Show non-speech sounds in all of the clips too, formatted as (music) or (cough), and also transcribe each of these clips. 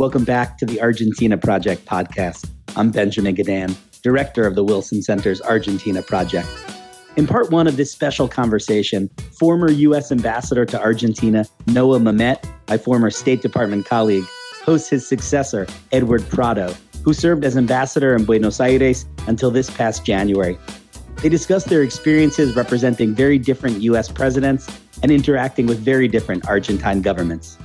Welcome back to the Argentina Project podcast. I'm Benjamin Gedan, director of the Wilson Center's Argentina Project. In part one of this special conversation, former U.S. Ambassador to Argentina, Noah Mamet, my former State Department colleague, hosts his successor, Edward Prado, who served as ambassador in Buenos Aires until this past January. They discuss their experiences representing very different U.S. presidents and interacting with very different Argentine governments.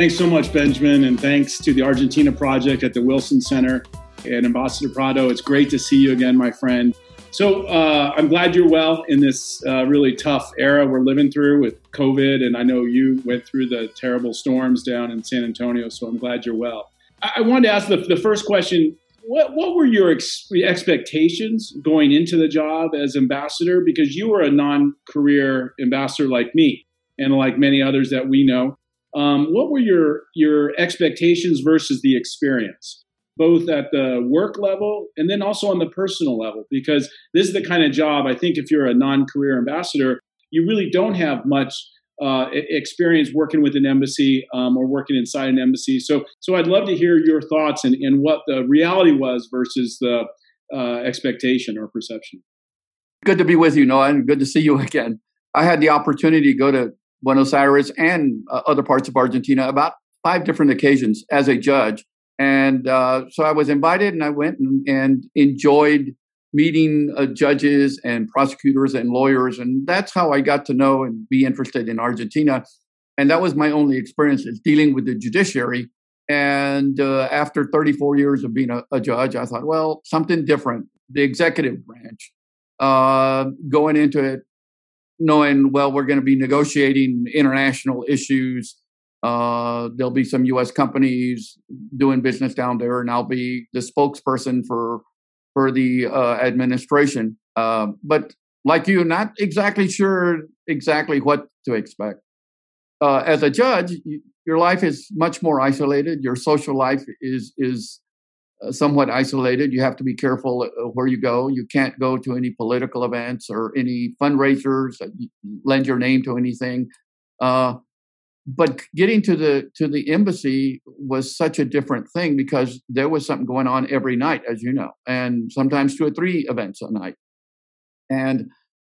Thanks so much, Benjamin, and thanks to the Argentina Project at the Wilson Center and Ambassador Prado. It's great to see you again, my friend. So uh, I'm glad you're well in this uh, really tough era we're living through with COVID, and I know you went through the terrible storms down in San Antonio, so I'm glad you're well. I, I wanted to ask the, the first question what, what were your ex- expectations going into the job as ambassador? Because you were a non career ambassador like me and like many others that we know. Um, what were your your expectations versus the experience, both at the work level and then also on the personal level? Because this is the kind of job I think if you're a non-career ambassador, you really don't have much uh, experience working with an embassy um, or working inside an embassy. So, so I'd love to hear your thoughts and, and what the reality was versus the uh, expectation or perception. Good to be with you, Noah, and good to see you again. I had the opportunity to go to Buenos Aires and uh, other parts of Argentina about five different occasions as a judge. And uh, so I was invited and I went and, and enjoyed meeting uh, judges and prosecutors and lawyers. And that's how I got to know and be interested in Argentina. And that was my only experience is dealing with the judiciary. And uh, after 34 years of being a, a, judge, I thought, well, something different. The executive branch, uh, going into it knowing, well, we're going to be negotiating international issues. Uh, there'll be some U.S. companies doing business down there, and I'll be the spokesperson for for the uh, administration. Uh, but like you, not exactly sure exactly what to expect. Uh, as a judge, you, your life is much more isolated. Your social life is is somewhat isolated. You have to be careful uh, where you go. You can't go to any political events or any fundraisers, lend your name to anything. Uh, but getting to the to the embassy was such a different thing because there was something going on every night, as you know, and sometimes two or three events a night. And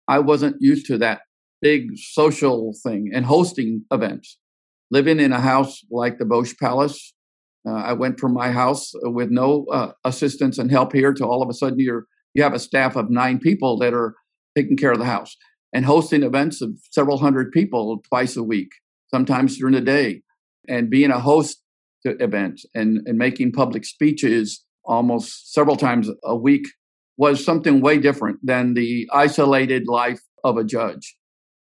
I wasn't used to that big social thing and hosting events. Living in a house like the Bosch Palace, uh, I went from my house with no uh, assistance and help here to all of a sudden you're you have a staff of nine people that are taking care of the house and hosting events of several hundred people twice a week, sometimes during the day, and being a host to events and, and making public speeches almost several times a week was something way different than the isolated life of a judge.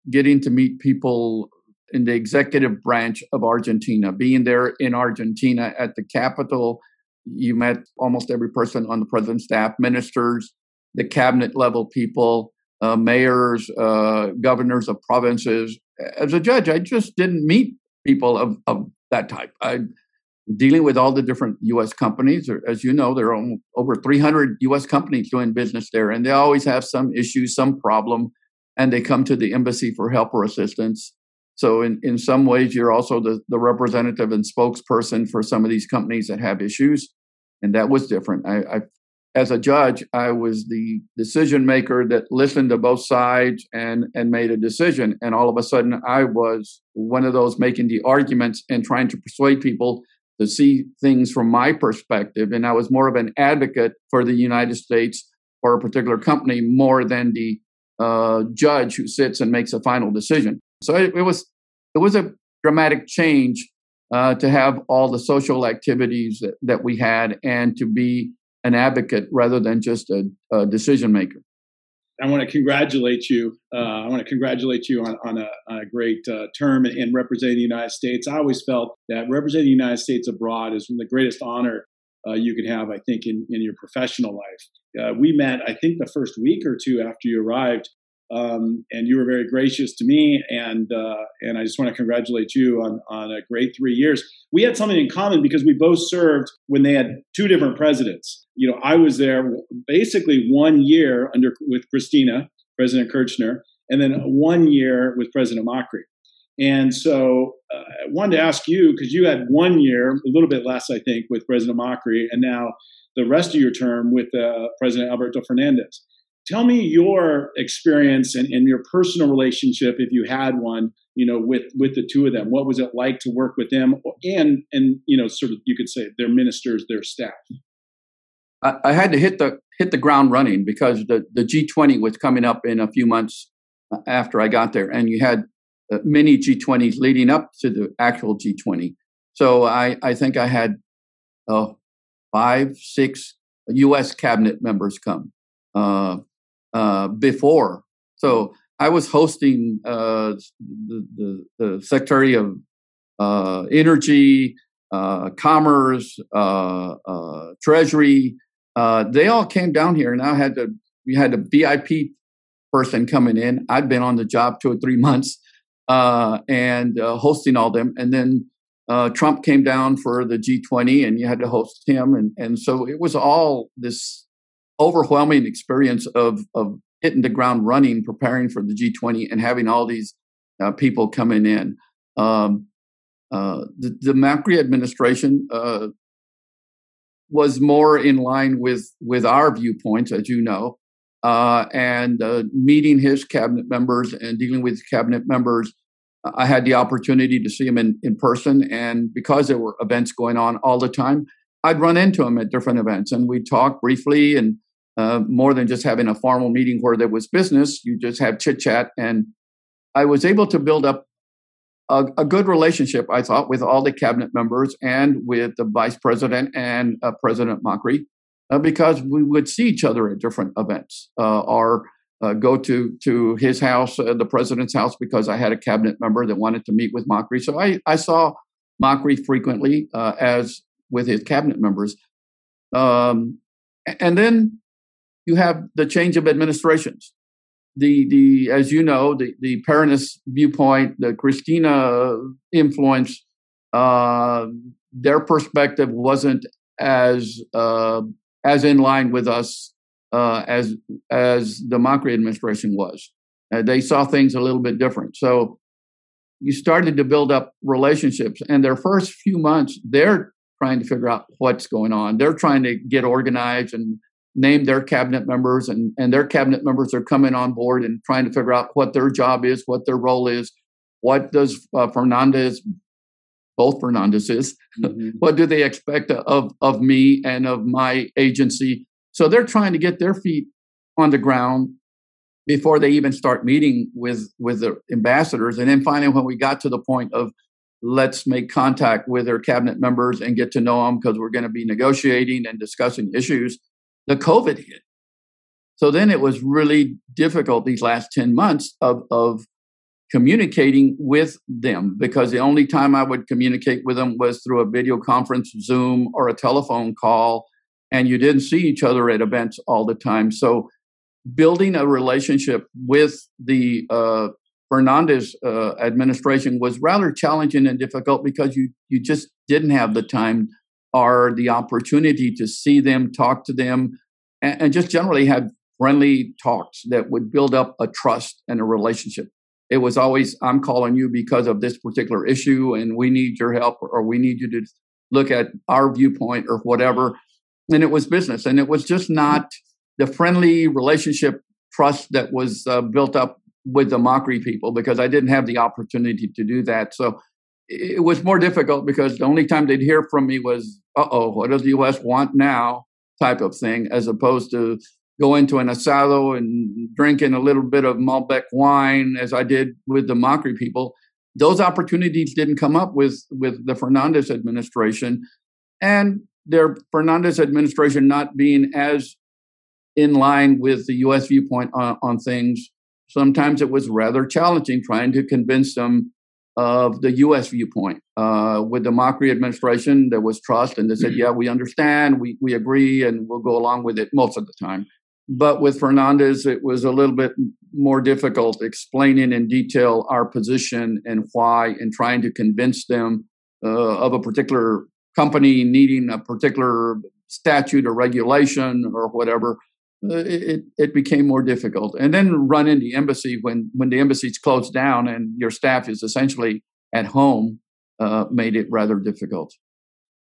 Getting to meet people in the executive branch of Argentina. Being there in Argentina at the capital, you met almost every person on the president's staff, ministers, the cabinet level people, uh, mayors, uh, governors of provinces. As a judge, I just didn't meet people of, of that type. I dealing with all the different U.S. companies. As you know, there are over 300 U.S. companies doing business there, and they always have some issue, some problem, and they come to the embassy for help or assistance. So in, in some ways, you're also the, the representative and spokesperson for some of these companies that have issues. And that was different. I, I as a judge, I was the decision maker that listened to both sides and and made a decision. And all of a sudden, I was one of those making the arguments and trying to persuade people to see things from my perspective. And I was more of an advocate for the United States or a particular company more than the uh, judge who sits and makes a final decision. So it, it was it was a dramatic change uh, to have all the social activities that, that we had and to be an advocate rather than just a, a decision maker. I want to congratulate you. Uh, I want to congratulate you on, on, a, on a, great uh, term in, in, representing the United States. I always felt that representing the United States abroad is the greatest honor uh, you can have, I think, in, in your professional life. Uh, we met, I think, the first week or two after you arrived um, and you were very gracious to me, and uh, and I just want to congratulate you on on a great three years. We had something in common because we both served when they had two different presidents. You know, I was there basically one year under with Cristina, President Kirchner, and then one year with President Macri. And so uh, I wanted to ask you because you had one year, a little bit less, I think, with President Macri, and now the rest of your term with uh, President Alberto Fernandez. Tell me your experience and, and, your personal relationship, if you had one, you know, with with the two of them. What was it like to work with them, and and you know, sort of you could say their ministers, their staff. I, I had to hit the hit the ground running because the the G20 was coming up in a few months uh, after I got there, and you had uh, many G20s leading up to the actual G20. So I I think I had uh, five six U.S. cabinet members come. Uh, uh, before. So I was hosting uh, the, the, the, Secretary of uh, Energy, uh, Commerce, uh, Treasury. they all came down here, and I had to. We had a VIP person coming in. I'd been on the job two or three (laughs) months and hosting all them, and then uh, Trump came down for the G20 and you had to host him. And, and so it was all this overwhelming experience of of hitting the ground running, preparing for the G20, and having all these uh, people coming in. Um, uh, the, the, Macri administration uh, was more in line with with our viewpoints, as you know, uh, and uh, meeting his cabinet members and dealing with cabinet members. I had the opportunity to see him in, in person, and because there were events going on all the time, I'd run into him at different events, and we'd talk briefly and uh, more than just having a formal meeting where there was business. You just have chit chat. And I was able to build up a, a, good relationship, I thought, with all the cabinet members and with the vice president and uh, President Macri, uh, because we would see each other at different events uh, or uh, go to, to his house, the president's house, because I had a cabinet member that wanted to meet with Macri. So I, I saw Macri frequently as with his cabinet members. Um, and then you have the change of administrations. The the as you know the the Peronist viewpoint, the Cristina influence, uh, their perspective wasn't as uh, as in line with us uh, as as the Macri administration was. Uh, they saw things a little bit different. So you started to build up relationships, and their first few months, they're trying to figure out what's going on. They're trying to get organized and name their cabinet members and, and their cabinet members are coming on board and trying to figure out what their job is, what their role is, what does uh, Fernandez, both Fernandezes, mm-hmm. (laughs) what do they expect of, of me and of my agency? So they're trying to get their feet on the ground before they even start meeting with, with the ambassadors. And then finally, when we got to the point of let's make contact with their cabinet members and get to know them because we're going to be negotiating and discussing issues the COVID hit. So then it was really difficult these last 10 months of, of communicating with them because the only time I would communicate with them was through a video conference, Zoom, or a telephone call. And you didn't see each other at events all the time. So building a relationship with the uh, Fernandez uh, administration was rather challenging and difficult because you you just didn't have the time are the opportunity to see them, talk to them, and, and just generally have friendly talks that would build up a trust and a relationship. It was always, I'm calling you because of this particular issue and we need your help or we need you to look at our viewpoint or whatever. And it was business. And it was just not the friendly relationship trust that was uh, built up with the Macri people because I didn't have the opportunity to do that. So it was more difficult because the only time they'd hear from me was, uh oh, what does the US want now? type of thing, as opposed to going to an asado and drinking a little bit of Malbec wine, as I did with the Macri people. Those opportunities didn't come up with, with the Fernandez administration. And their Fernandez administration not being as in line with the US viewpoint on, on things, sometimes it was rather challenging trying to convince them of the U.S. viewpoint. Uh, with the Macri administration, there was trust, and they said, mm-hmm. "Yeah, we understand, we we agree, and we'll go along with it most of the time." But with Fernandez, it was a little bit more difficult explaining in detail our position and why, and trying to convince them uh, of a particular company needing a particular statute or regulation or whatever. Uh, it, it became more difficult. And then running the embassy when, when the embassy's closed down and your staff is essentially at home uh, made it rather difficult.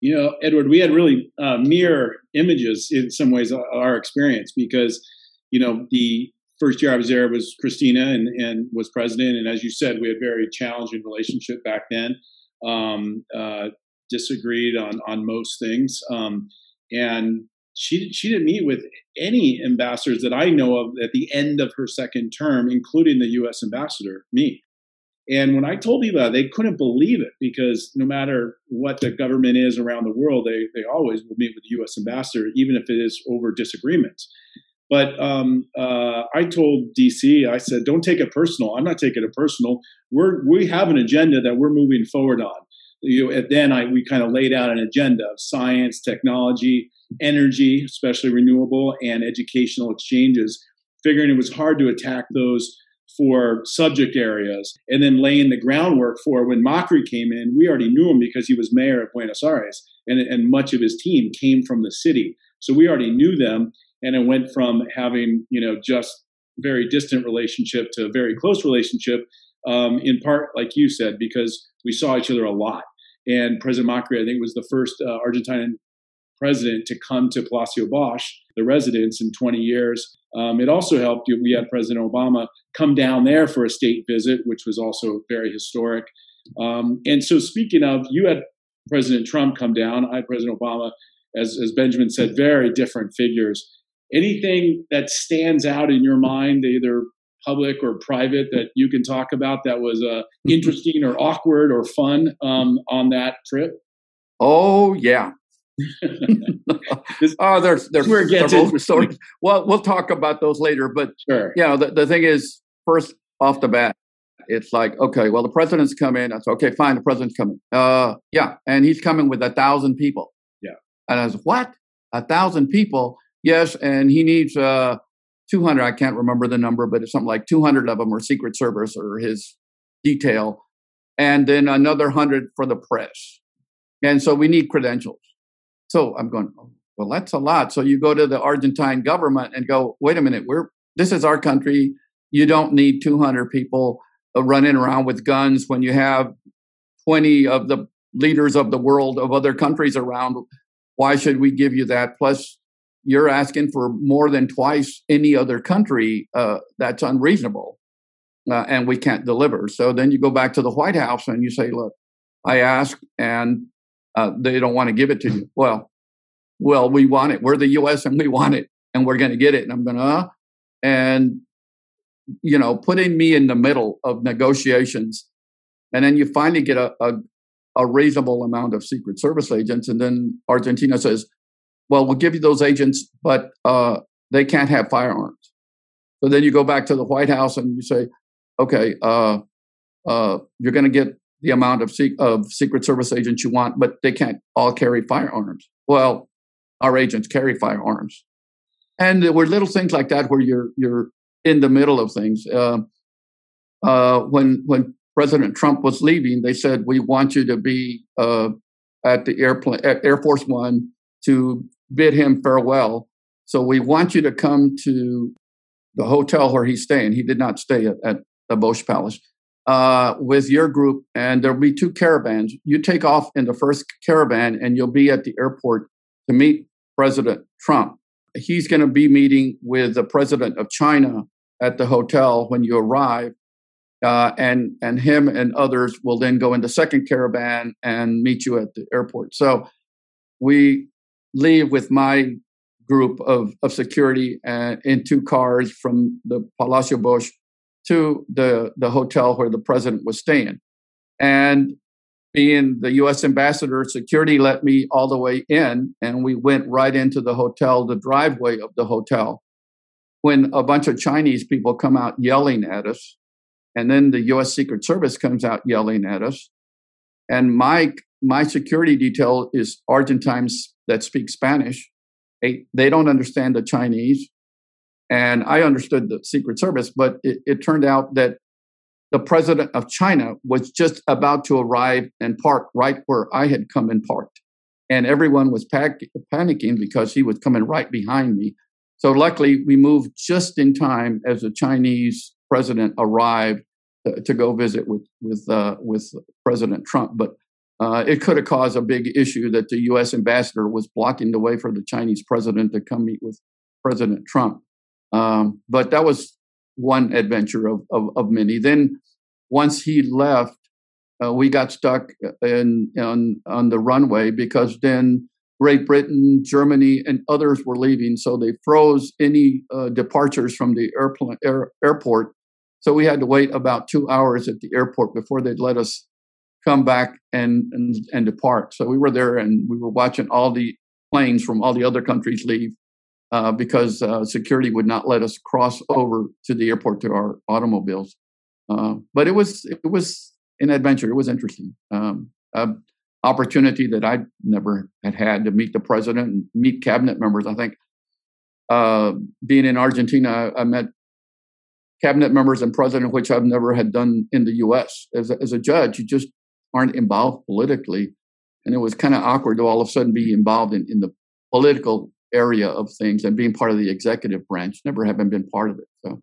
You know, Edward, we had really uh, mirror images in some ways our experience because, you know, the first year I was there was Cristina and, and was president. And as you said, we had very challenging relationship back then. Um, uh, disagreed on on most things. Um, and she she didn't meet with any ambassadors that I know of at the end of her second term, including the U.S. ambassador, me. And when I told people that, they couldn't believe it because no matter what the government is around the world, they they always will meet with the U.S. ambassador, even if it is over disagreements. But um, uh, I told DC, I said, don't take it personal. I'm not taking it personal. We're we have an agenda that we're moving forward on. You know, then I we kind of laid out an agenda of science, technology, energy, especially renewable, and educational exchanges, figuring it was hard to attack those for subject areas and then laying the groundwork for when Macri came in. We already knew him because he was mayor of Buenos Aires and, and much of his team came from the city. So we already knew them. And it went from having, you know, just very distant relationship to a very close relationship, um, in part, like you said, because we saw each other a lot. And President Macri, I think, was the first uh, Argentinian president to come to Palacio Bosch, the residence, in 20 years. Um, it also helped. We had President Obama come down there for a state visit, which was also very historic. Um, and so, speaking of, you had President Trump come down. I had President Obama, as, as Benjamin said, very different figures. Anything that stands out in your mind, either public or private, that you can talk about that was uh, interesting or awkward or fun um, on that trip? Oh yeah, (laughs) oh, there's there's where it gets stories. Well, we'll talk about those later. But sure. you know, the, the thing is, first off the bat, it's like, okay, well, the president's coming. I said, okay, fine. The president's coming. Uh, yeah, and he's coming with a thousand people. Yeah, and I was what? A thousand people? Yes, and he needs uh, two hundred. I can't remember the number, but it's something like two hundred of them are Secret Service or his detail, and then another hundred for the press. And so we need credentials. So I'm going, oh, well, that's a lot. So you go to the Argentine government and go, wait a minute, we're this is our country. You don't need 200 people uh, running around with guns when you have 20 of the leaders of the world of other countries around. Why should we give you that? Plus, you're asking for more than twice any other country. Uh, that's unreasonable. Uh, and we can't deliver. So then you go back to the White House and you say, look, I ask, and uh, they don't want to give it to you. Well, well, we want it. We're the U.S. and we want it, and we're going to get it. And I'm going to, uh, and you know, putting me in the middle of negotiations, and then you finally get a, a, a reasonable amount of Secret Service agents, and then Argentina says, "Well, we'll give you those agents, but uh, they can't have firearms." So then you go back to the White House and you say, "Okay, uh, uh you're going to get the amount of, of Secret Service agents you want, but they can't all carry firearms. Well, our agents carry firearms, and there were little things like that where you're you're in the middle of things. Uh, uh, when when President Trump was leaving, they said we want you to be uh, at the airplane Air Force One to bid him farewell. So we want you to come to the hotel where he's staying. He did not stay at, at the Bosch Palace uh, with your group, and there'll be two caravans. You take off in the first caravan, and you'll be at the airport to meet President Trump. He's going to be meeting with the president of China at the hotel when you arrive, uh, and and him and others will then go in the second caravan and meet you at the airport. So we leave with my group of, of security uh, in two cars from the Palacio Bosch to the, the hotel where the president was staying. And being the US ambassador, security let me all the way in, and we went right into the hotel, the driveway of the hotel. When a bunch of Chinese people come out yelling at us, and then the US Secret Service comes out yelling at us. And my my security detail is Argentines that speak Spanish. They, don't understand the Chinese. And I understood the Secret Service, but it, it turned out that the president of China was just about to arrive and park right where I had come and parked. And everyone was pack- panicking because he was coming right behind me. So luckily, we moved just in time as the Chinese president arrived to, to go visit with with uh, with President Trump. But uh, it could have caused a big issue that the U.S. ambassador was blocking the way for the Chinese president to come meet with President Trump. Um, but that was one adventure of, of, of many. Then once he left, uh, we got stuck in, on on the runway because then Great Britain, Germany, and others were leaving, so they froze any uh, departures from the air, airport. So we had to wait about two hours at the airport before they'd let us come back and, and, and depart. So we were there and we were watching all the planes from all the other countries leave uh, because uh, security would not let us cross over to the airport to our automobiles. Uh, but it was it was an adventure. It was interesting. Um, opportunity that I never had had to meet the president and meet cabinet members. I think uh, being in Argentina, I met cabinet members and president, which I've never had done in the U.S. As a, as a judge, you just aren't involved politically, and it was kind of awkward to all of a sudden be involved in, in the political area of things and being part of the executive branch. Never having been part of it. So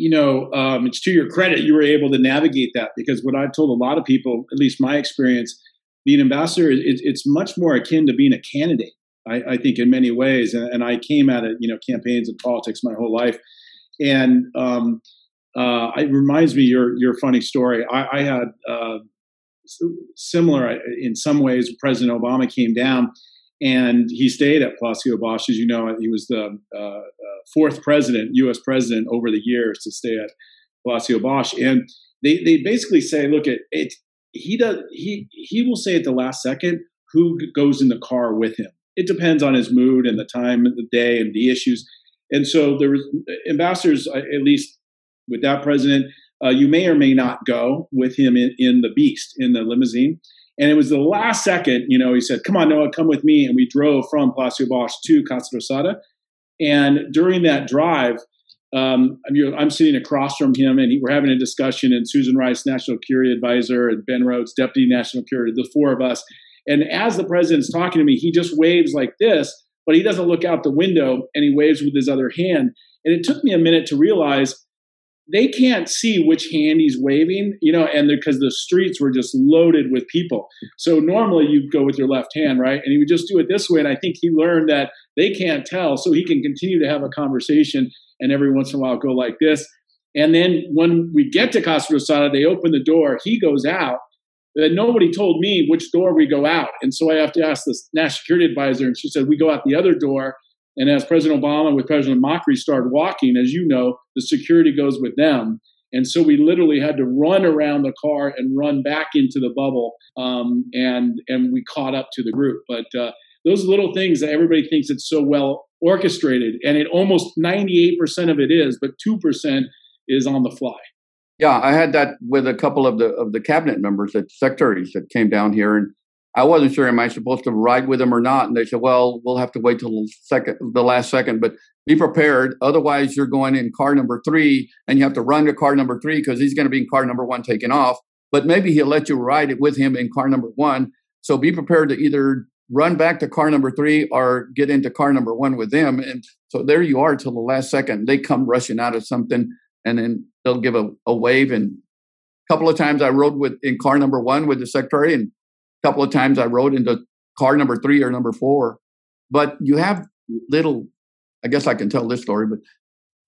you know, um, it's to your credit you were able to navigate that because what I've told a lot of people, at least my experience, being ambassador, it, it's much more akin to being a candidate. I, I think in many ways, and, and, I came at it, you know, campaigns and politics my whole life, and um, uh, it reminds me your your funny story. I, I had uh, similar in some ways. President Obama came down, and he stayed at Palacio Bosch. As you know, he was the uh, uh fourth president, U.S. president over the years to stay at Palacio Bosch. And they, they basically say, look, at it, he does he he will say at the last second who goes in the car with him. It depends on his mood and the time of the day and the issues. And so there was ambassadors, uh, at least with that president, uh, you may or may not go with him in, in the beast in the limousine. And it was the last second, you know, he said, "Come on, Noah, come with me." And we drove from Palacio Bosch to Casa Rosada. And during that drive, um, I'm, I'm, sitting across from him, and he, we're having a discussion. And Susan Rice, National Security Advisor, and Ben Rhodes, Deputy National Security, the four of us. And as the president's talking to me, he just waves like this, but he doesn't look out the window, and he waves with his other hand. And it took me a minute to realize they can't see which hand he's waving, you know, and because the streets were just loaded with people. So normally you go with your left hand, right? And he would just do it this way. And I think he learned that they can't tell, so he can continue to have a conversation and every once in a while go like this. And then when we get to Casa Rosada, they open the door, he goes out. And nobody told me which door we go out. And so I have to ask the national security advisor, and she said, We go out the other door. And as President Obama with President Macri started walking, as you know, the security goes with them. And so we literally had to run around the car and run back into the bubble, um, and and we caught up to the group. But uh, those little things that everybody thinks it's so well orchestrated, and it almost ninety eight percent of it is, but two percent is on the fly. Yeah, I had that with a couple of the of the cabinet members, that secretaries that came down here, and I wasn't sure am I supposed to ride with them or not. And they said, well, we'll have to wait till the second, the last second, but be prepared. Otherwise, you're going in car number three, and you have to run to car number three because he's going to be in car number one taking off. But maybe he'll let you ride it with him in car number one. So be prepared to either run back to car number three or get into car number one with them. And so there you are till the last second. They come rushing out of something, and then they'll give a, a wave. And a couple of times I rode with in car number one with the secretary, and couple of times I rode into car number three or number four. But you have little, I guess I can tell this story, but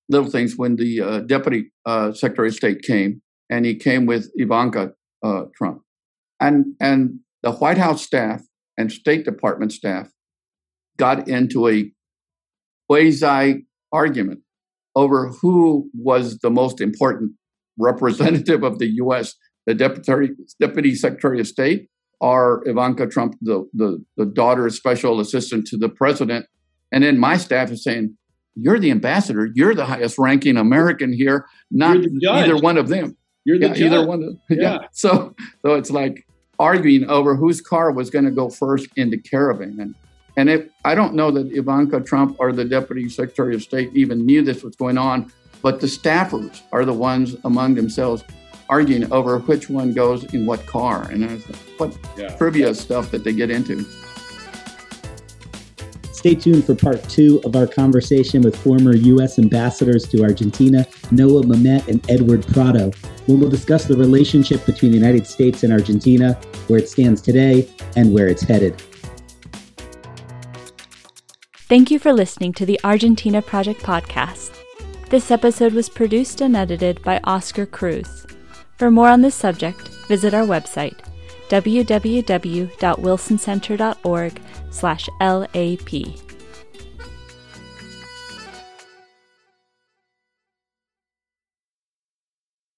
little things when the uh, deputy uh, secretary of state came and he came with Ivanka uh, Trump. And, and the White House staff and State Department staff got into a quasi argument over who was the most important representative of the U.S. The deputy, deputy secretary of state are Ivanka Trump, the, the, the daughter special assistant to the president. And then my staff is saying, You're the ambassador. You're the highest ranking American here, not either one of them. You're the yeah, either one of (laughs) yeah. yeah. So so it's like arguing over whose car was going to go first in the caravan. And and if I don't know that Ivanka Trump or the deputy secretary of state even knew this was going on, but the staffers are the ones among themselves arguing over which one goes in what car and what yeah. trivia stuff that they get into. Stay tuned for part two of our conversation with former U.S. ambassadors to Argentina, Noah Mamet and Edward Prado, when we'll discuss the relationship between the United States and Argentina, where it stands today, and where it's headed. Thank you for listening to the Argentina Project podcast. This episode was produced and edited by Oscar Cruz. For more on this subject, visit our website www.wilsoncenter.org/lap.